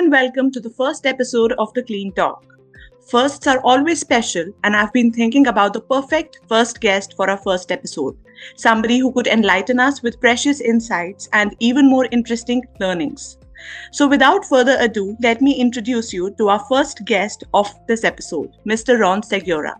and welcome to the first episode of the Clean Talk. Firsts are always special, and I've been thinking about the perfect first guest for our first episode. Somebody who could enlighten us with precious insights and even more interesting learnings. So, without further ado, let me introduce you to our first guest of this episode, Mr. Ron Segura.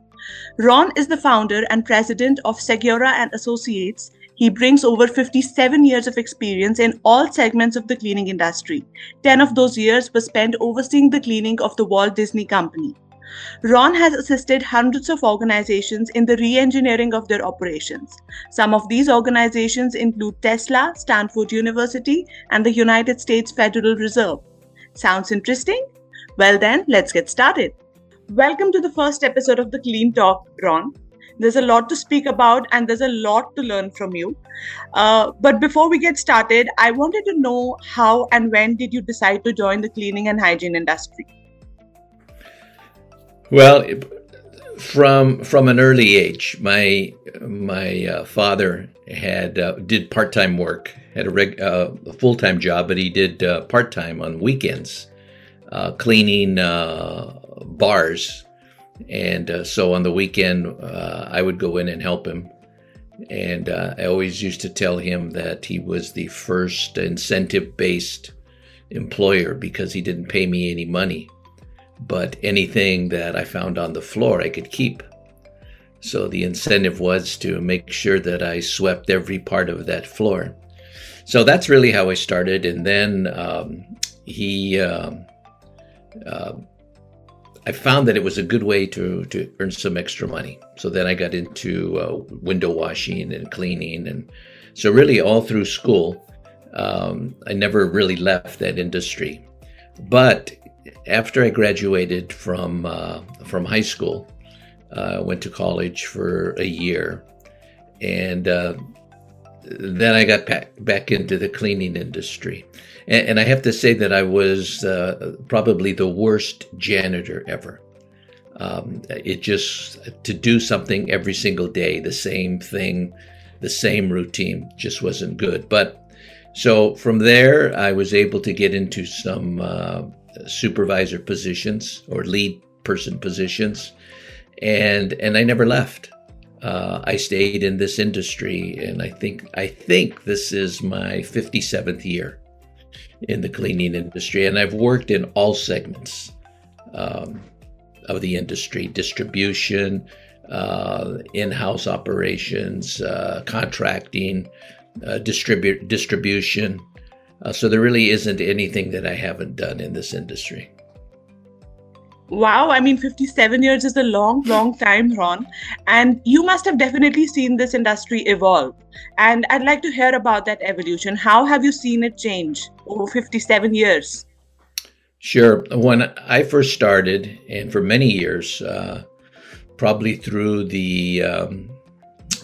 Ron is the founder and president of Segura and Associates, he brings over 57 years of experience in all segments of the cleaning industry. 10 of those years were spent overseeing the cleaning of the Walt Disney Company. Ron has assisted hundreds of organizations in the re engineering of their operations. Some of these organizations include Tesla, Stanford University, and the United States Federal Reserve. Sounds interesting? Well, then, let's get started. Welcome to the first episode of the Clean Talk, Ron. There's a lot to speak about and there's a lot to learn from you. Uh, but before we get started, I wanted to know how and when did you decide to join the cleaning and hygiene industry? Well, from from an early age, my my uh, father had uh, did part time work, had a, reg, uh, a full time job, but he did uh, part time on weekends, uh, cleaning uh, bars and uh, so on the weekend, uh, I would go in and help him. And uh, I always used to tell him that he was the first incentive based employer because he didn't pay me any money. But anything that I found on the floor, I could keep. So the incentive was to make sure that I swept every part of that floor. So that's really how I started. And then um, he. Um, uh, I found that it was a good way to to earn some extra money. So then I got into uh, window washing and cleaning, and so really all through school, um, I never really left that industry. But after I graduated from uh, from high school, I uh, went to college for a year, and uh, then I got back back into the cleaning industry. And, and I have to say that I was uh, probably the worst janitor ever. Um, it just, to do something every single day, the same thing, the same routine, just wasn't good. But so from there, I was able to get into some uh, supervisor positions or lead person positions, and and I never left. Uh, I stayed in this industry, and I think I think this is my 57th year in the cleaning industry, and I've worked in all segments um, of the industry distribution, uh, in house operations, uh, contracting, uh, distribu- distribution. Uh, so there really isn't anything that I haven't done in this industry. Wow, I mean, 57 years is a long, long time, Ron. And you must have definitely seen this industry evolve. And I'd like to hear about that evolution. How have you seen it change over 57 years? Sure. When I first started, and for many years, uh, probably through the um,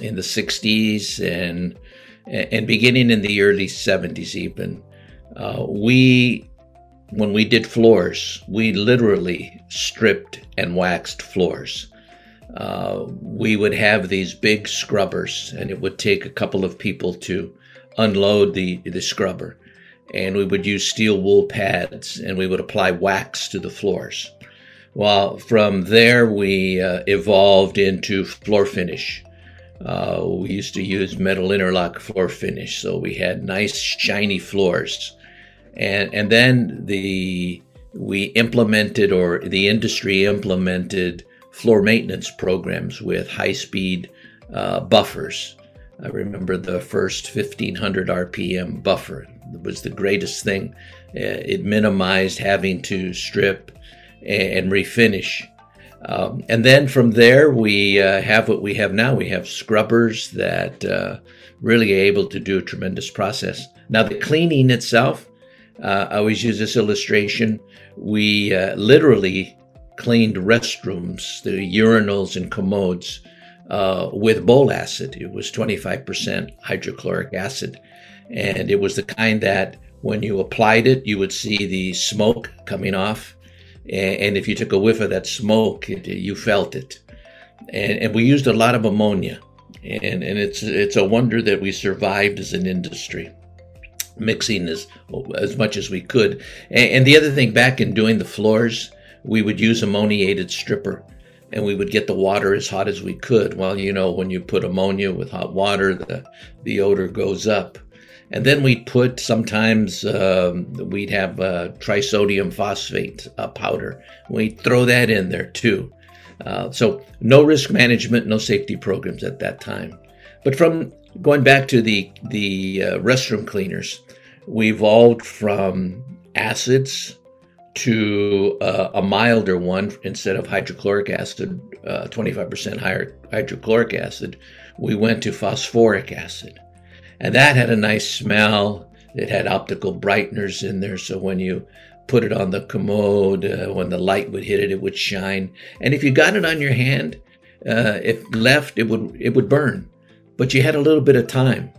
in the 60s and and beginning in the early 70s, even uh, we when we did floors, we literally stripped and waxed floors. Uh, we would have these big scrubbers, and it would take a couple of people to unload the, the scrubber. And we would use steel wool pads, and we would apply wax to the floors. Well, from there, we uh, evolved into floor finish. Uh, we used to use metal interlock floor finish, so we had nice, shiny floors and and then the we implemented or the industry implemented floor maintenance programs with high speed uh, buffers. I remember the first 1500 RPM buffer it was the greatest thing. Uh, it minimized having to strip and, refinish. Um, and then from there, we uh, have what we have now. We have scrubbers that uh, really are able to do a tremendous process. Now, the cleaning itself, uh, I always use this illustration. We uh, literally cleaned restrooms, the urinals and commodes, uh, with bowl acid. It was 25% hydrochloric acid. And it was the kind that when you applied it, you would see the smoke coming off. And, if you took a whiff of that smoke, it, you felt it. And, and we used a lot of ammonia. And, and it's, it's a wonder that we survived as an industry. Mixing as as much as we could. And, and the other thing, back in doing the floors, we would use ammoniated stripper and we would get the water as hot as we could. Well, you know, when you put ammonia with hot water, the, the odor goes up. And then we'd put sometimes um, we'd have uh, trisodium phosphate uh, powder. We'd throw that in there too. Uh, so no risk management, no safety programs at that time. But from going back to the the uh, restroom cleaners, we evolved from acids to uh, a milder one instead of hydrochloric acid, 25% uh, higher hydrochloric acid. We went to phosphoric acid. And that had a nice smell. It had optical brighteners in there. So when you put it on the commode, uh, when the light would hit it, it would shine. And if you got it on your hand, uh, if left, it would, it would burn. But you had a little bit of time.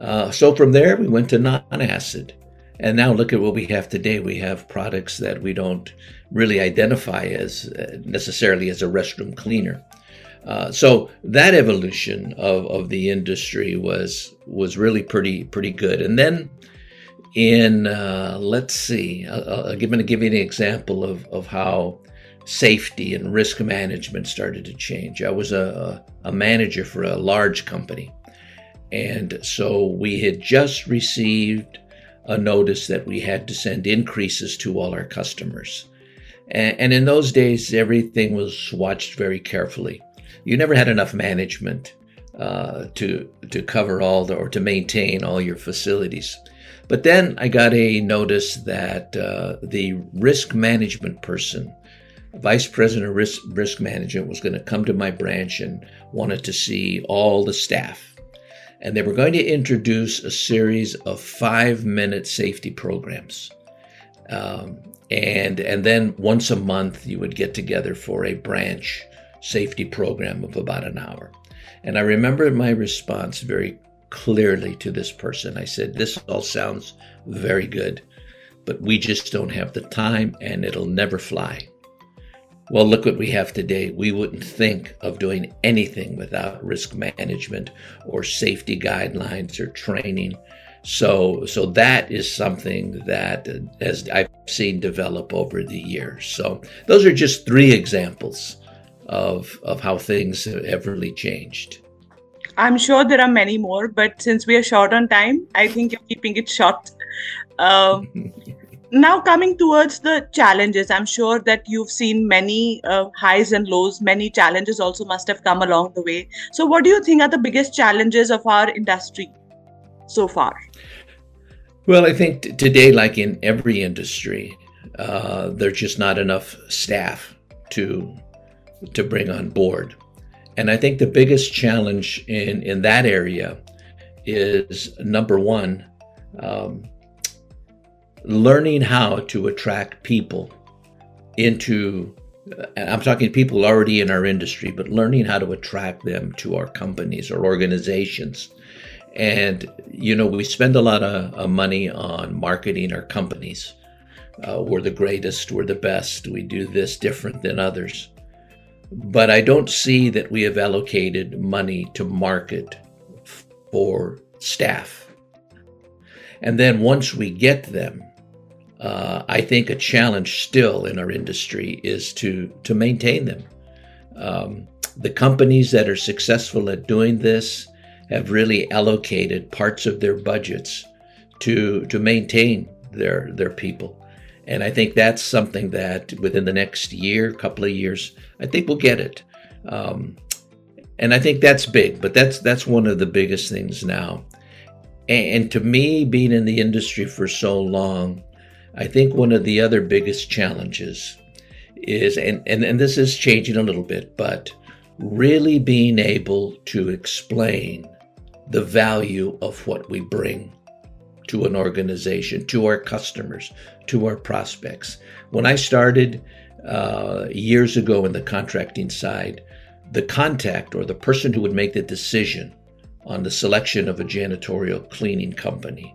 Uh, so from there, we went to non acid. And now look at what we have today. We have products that we don't really identify as uh, necessarily as a restroom cleaner. Uh, so that evolution of, of the industry was was really pretty pretty good. And then in uh, let's see, uh, I'm going to give you an example of of how safety and risk management started to change. I was a, a manager for a large company, and so we had just received a notice that we had to send increases to all our customers. And, and in those days, everything was watched very carefully you never had enough management uh, to to cover all the, or to maintain all your facilities. But then I got a notice that uh, the risk management person, vice president of risk, risk management, was going to come to my branch and wanted to see all the staff. And they were going to introduce a series of five minute safety programs. Um, and, and then once a month, you would get together for a branch safety program of about an hour. And I remember my response very clearly to this person. I said, This all sounds very good, but we just don't have the time and it'll never fly. Well, look what we have today. We wouldn't think of doing anything without risk management or safety guidelines or training. So, so that is something that as I've seen develop over the years. So, those are just three examples of of how things have really changed. I'm sure there are many more, but since we are short on time, I think you're keeping it short. Uh, now, coming towards the challenges, I'm sure that you've seen many uh, highs and lows. Many challenges also must have come along the way. So, what do you think are the biggest challenges of our industry so far? Well, I think t- today, like in every industry, uh, there's just not enough staff to to bring on board. And I think the biggest challenge in, in that area is number one, um, learning how to attract people into, I'm talking people already in our industry, but learning how to attract them to our companies or organizations. And, you know, we spend a lot of, of money on marketing our companies. Uh, we're the greatest, we're the best, we do this different than others but I don't see that we have allocated money to market for staff. And then once we get them, uh, I think a challenge still in our industry is to to maintain them. Um, the companies that are successful at doing this have really allocated parts of their budgets to to maintain their their people. And I think that's something that within the next year, couple of years, I think we'll get it. Um, and I think that's big, but that's that's one of the biggest things now. And, and to me, being in the industry for so long, I think one of the other biggest challenges is, and, and, and this is changing a little bit, but really being able to explain the value of what we bring to an organization, to our customers, to our prospects. When I started uh, years ago in the contracting side, the contact or the person who would make the decision on the selection of a janitorial cleaning company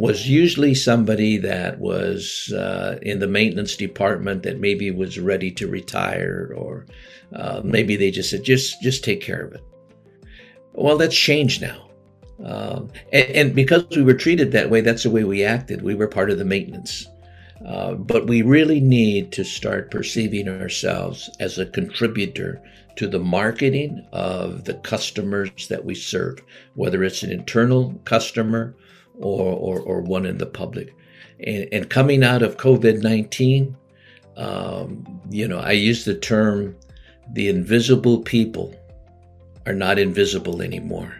was usually somebody that was uh, in the maintenance department that maybe was ready to retire or uh, maybe they just said just just take care of it well that's changed now Um, and, and, because we were treated that way, that's the way we acted. We were part of the maintenance. Uh, but we really need to start perceiving ourselves as a contributor to the marketing of the customers that we serve, whether it's an internal customer or, or, or one in the public. And, and coming out of COVID 19, um, you know, I use the term the invisible people are not invisible anymore.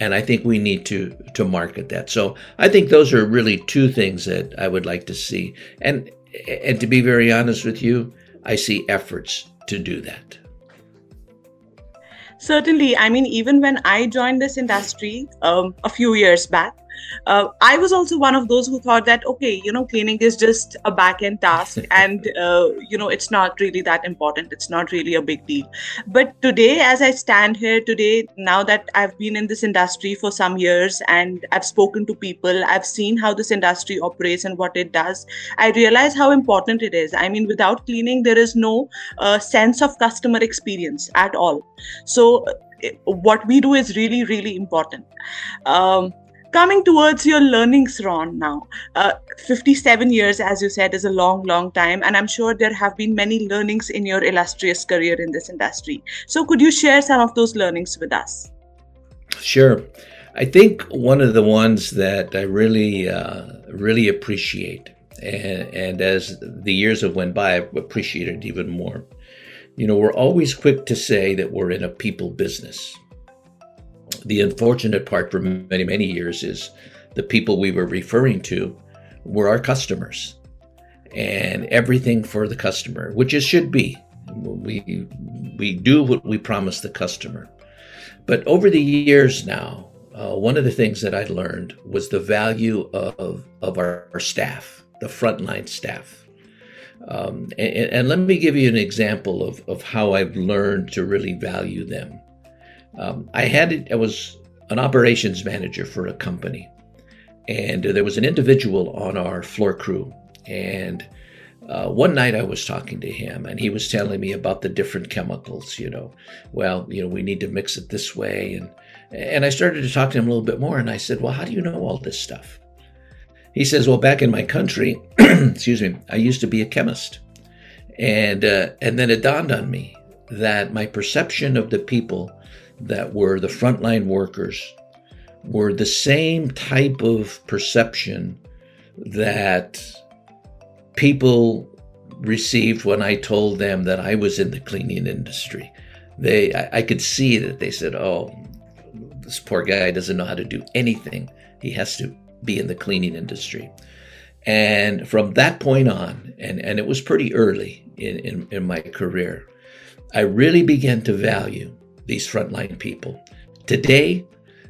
And I think we need to to market that. So I think those are really two things that I would like to see. And and to be very honest with you, I see efforts to do that. Certainly. I mean, even when I joined this industry um, a few years back, uh, I was also one of those who thought that, okay, you know, cleaning is just a back end task and, uh, you know, it's not really that important. It's not really a big deal. But today, as I stand here today, now that I've been in this industry for some years and I've spoken to people, I've seen how this industry operates and what it does, I realize how important it is. I mean, without cleaning, there is no uh, sense of customer experience at all. So, uh, what we do is really, really important. Um, coming towards your learnings ron now uh, 57 years as you said is a long long time and i'm sure there have been many learnings in your illustrious career in this industry. So could you share some of those learnings with us? Sure. I think one of the ones that i really uh, really appreciate and, and as the years have went by i've appreciated even more. You know we're always quick to say that we're in a people business the unfortunate part for many, many years is the people we were referring to were our customers and everything for the customer, which it should be. We, we do what we promise the customer. But over the years now, uh, one of the things that I learned was the value of, of our, our staff, the frontline staff. Um, and, and, let me give you an example of, of how I've learned to really value them. Um, I had it, I was an operations manager for a company, and there was an individual on our floor crew. And uh, one night I was talking to him, and he was telling me about the different chemicals. You know, well, you know, we need to mix it this way, and and I started to talk to him a little bit more. And I said, well, how do you know all this stuff? He says, well, back in my country, excuse me, I used to be a chemist, and uh, and then it dawned on me that my perception of the people that were the frontline workers were the same type of perception that people received when I told them that I was in the cleaning industry. They, I, I, could see that they said, "Oh, this poor guy doesn't know how to do anything. He has to be in the cleaning industry." And from that point on, and, and it was pretty early in, in, in my career, I really began to value these frontline people. Today,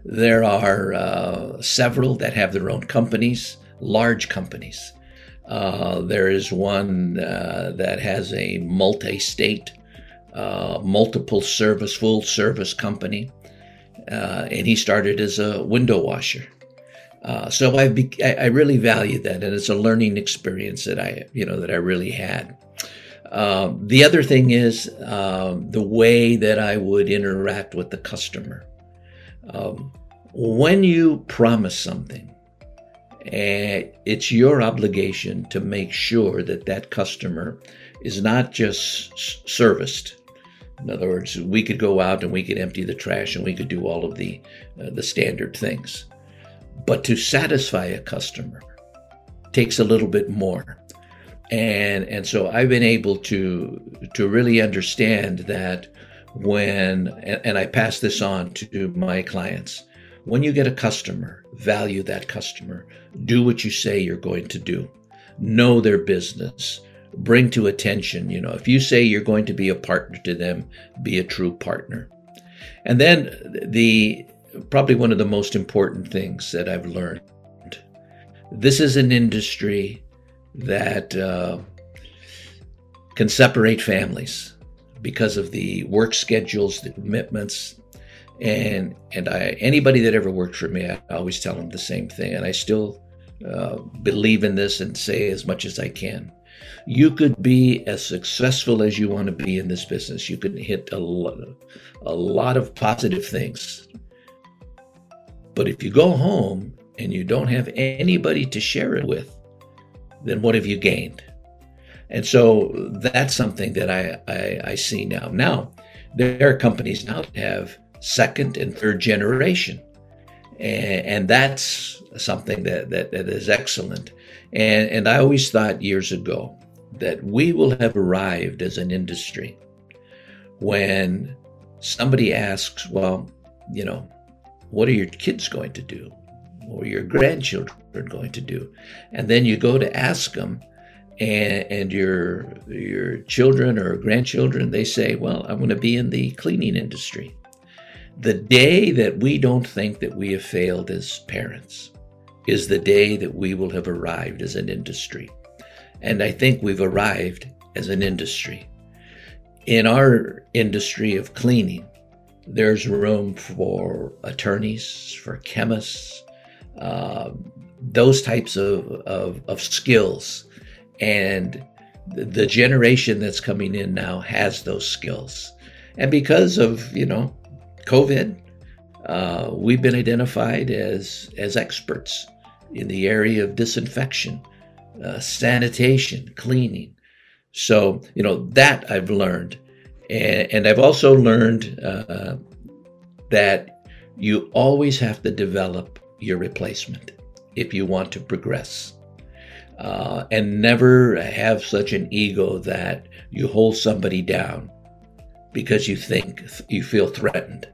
there are uh, several that have their own companies, large companies. Uh, there is one uh, that has a multi state, uh, multiple service, full service company. Uh, and he started as a window washer. Uh, so I, be- I really value that, and it's a learning experience that I, you know, that I really had. Um, the other thing is um, the way that I would interact with the customer. Um, when you promise something, uh, it's your obligation to make sure that that customer is not just serviced. In other words, we could go out and we could empty the trash and we could do all of the uh, the standard things, but to satisfy a customer takes a little bit more and and so I've been able to to really understand that when and, and I pass this on to my clients when you get a customer value that customer do what you say you're going to do. Know their business. Bring to attention you know if you say you're going to be a partner to them be a true partner. And then the probably one of the most important things that I've learned this is an industry that uh, can separate families because of the work schedules, the commitments, and and I anybody that ever worked for me, I always tell them the same thing, and I still uh, believe in this and say as much as I can. You could be as successful as you want to be in this business. You could hit a a lot of positive things. But if you go home and you don't have anybody to share it with, then what have you gained? And so that's something that I, I, I see now. Now, there are companies now that have second and third generation. And, and that's something that, that, that is excellent. And, and I always thought years ago that we will have arrived as an industry when somebody asks, well, you know, what are your kids going to do? Or your grandchildren going to do? And then you go to ask them, and, and your your children or grandchildren, they say, well, I'm going to be in the cleaning industry. The day that we don't think that we have failed as parents is the day that we will have arrived as an industry. And I think we've arrived as an industry. In our industry of cleaning, there's room for attorneys, for chemists, uh, those types of, of, of skills. And the, generation that's coming in now has those skills. And because of, you know, COVID, uh, we've been identified as, as experts in the area of disinfection, uh, sanitation, cleaning. So, you know, that I've learned. And, and I've also learned uh, that you always have to develop your replacement if you want to progress. Uh, and never have such an ego that you hold somebody down because you think you feel threatened.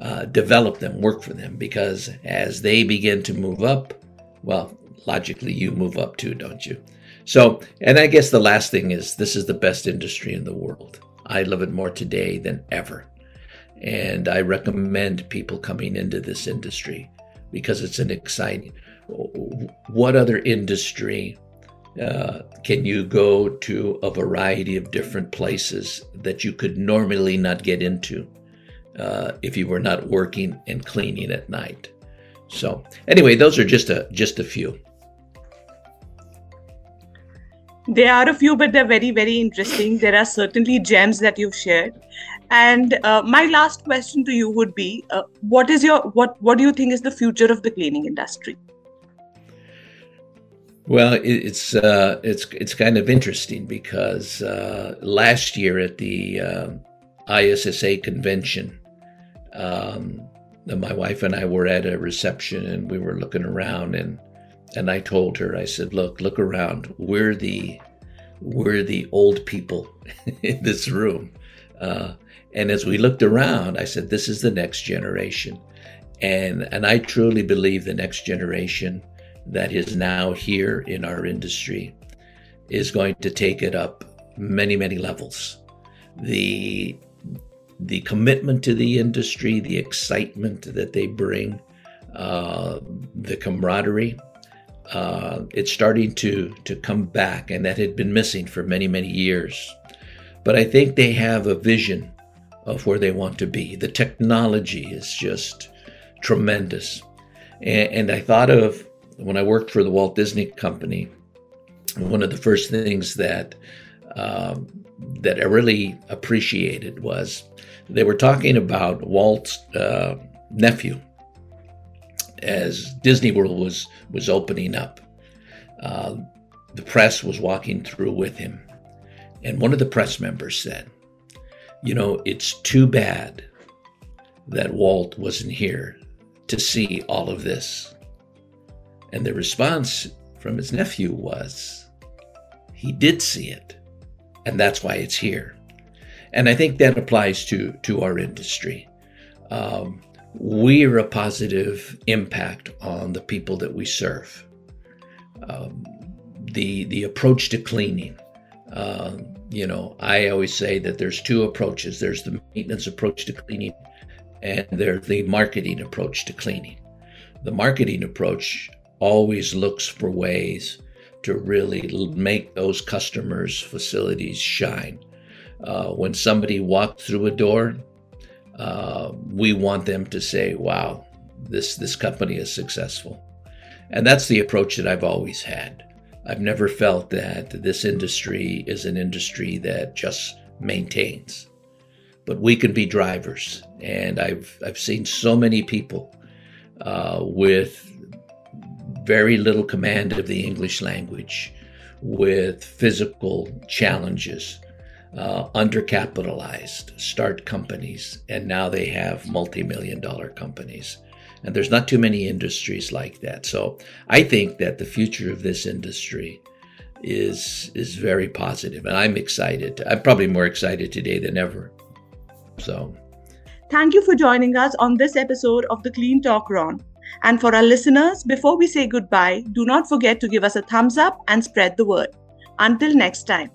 Uh, develop them, work for them, because as they begin to move up, well, logically you move up too, don't you? So, and I guess the last thing is this is the best industry in the world. I love it more today than ever. And I recommend people coming into this industry because it's an exciting. What other industry uh, can you go to a variety of different places that you could normally not get into uh, if you were not working and cleaning at night? So anyway, those are just a just a few. There are a few, but they're very, very interesting. There are certainly gems that you've shared. And uh, my last question to you would be: uh, What is your what What do you think is the future of the cleaning industry? Well, it's uh, it's it's kind of interesting because uh, last year at the uh, ISSA convention, um, my wife and I were at a reception and we were looking around and and I told her I said look look around. We're the we're the old people in this room. Uh, and as we looked around I said this is the next generation. And and I truly believe the next generation that is now here in our industry is going to take it up many many levels the the commitment to the industry, the excitement that they bring, uh, the camaraderie. Uh, it's starting to to come back, and that had been missing for many many years. But I think they have a vision of where they want to be. The technology is just tremendous, and, and I thought of when I worked for the Walt Disney Company. One of the first things that um, that I really appreciated was they were talking about Walt's uh, nephew as Disney World was was opening up. Uh, the press was walking through with him, and one of the press members said, "You know, it's too bad that Walt wasn't here to see all of this." And the response from his nephew was, "He did see it, and that's why it's here." And I think that applies to, to our industry. Um, we are a positive impact on the people that we serve. Um, the, the approach to cleaning, uh, you know, I always say that there's two approaches there's the maintenance approach to cleaning, and there's the marketing approach to cleaning. The marketing approach always looks for ways to really make those customers' facilities shine. Uh, when somebody walks through a door, uh, we want them to say, "Wow, this this company is successful," and that's the approach that I've always had. I've never felt that this industry is an industry that just maintains, but we can be drivers. And I've I've seen so many people uh, with very little command of the English language, with physical challenges, uh, undercapitalized, start companies, and now they have multi million dollar companies. And there's not too many industries like that. So I think that the future of this industry is is very positive, and I'm excited. I'm probably more excited today than ever. So, thank you for joining us on this episode of the Clean Talk, Ron. And for our listeners, before we say goodbye, do not forget to give us a thumbs up and spread the word. Until next time.